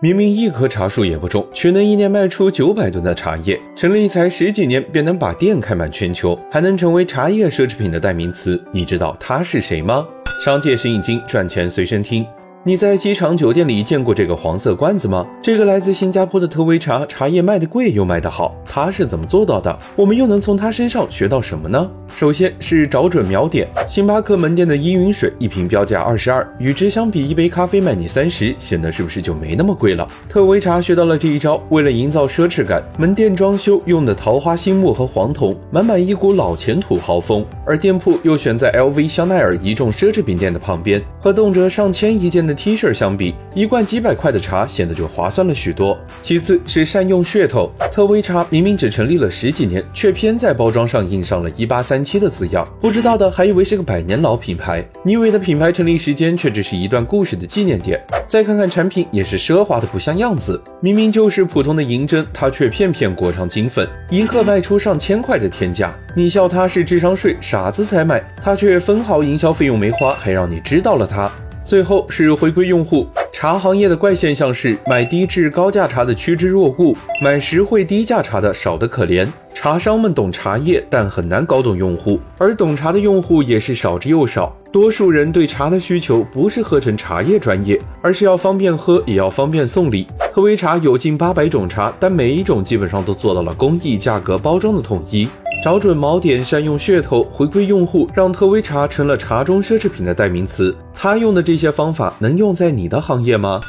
明明一棵茶树也不种，却能一年卖出九百吨的茶叶，陈立才十几年便能把店开满全球，还能成为茶叶奢侈品的代名词。你知道他是谁吗？商界生意经，赚钱随身听。你在机场酒店里见过这个黄色罐子吗？这个来自新加坡的特威茶，茶叶卖得贵又卖得好，它是怎么做到的？我们又能从它身上学到什么呢？首先是找准瞄点。星巴克门店的依云水一瓶标价二十二，与之相比，一杯咖啡卖你三十，显得是不是就没那么贵了？特威茶学到了这一招，为了营造奢侈感，门店装修用的桃花心木和黄铜，满满一股老钱土豪风。而店铺又选在 LV、香奈儿一众奢侈品店的旁边，和动辄上千一件的的 T 恤相比，一罐几百块的茶显得就划算了许多。其次是善用噱头，特威茶明明只成立了十几年，却偏在包装上印上了一八三七的字样，不知道的还以为是个百年老品牌。你以为的品牌成立时间，却只是一段故事的纪念点。再看看产品，也是奢华的不像样子，明明就是普通的银针，它却片片裹上金粉，一克卖出上千块的天价。你笑它是智商税，傻子才买，它却分毫营销费用没花，还让你知道了它。最后是回归用户，茶行业的怪现象是买低质高价茶的趋之若鹜，买实惠低价茶的少得可怜。茶商们懂茶叶，但很难搞懂用户，而懂茶的用户也是少之又少。多数人对茶的需求不是喝成茶叶专业，而是要方便喝，也要方便送礼。喝微茶有近八百种茶，但每一种基本上都做到了工艺、价格、包装的统一。找准锚点，善用噱头，回归用户，让特威茶成了茶中奢侈品的代名词。他用的这些方法能用在你的行业吗？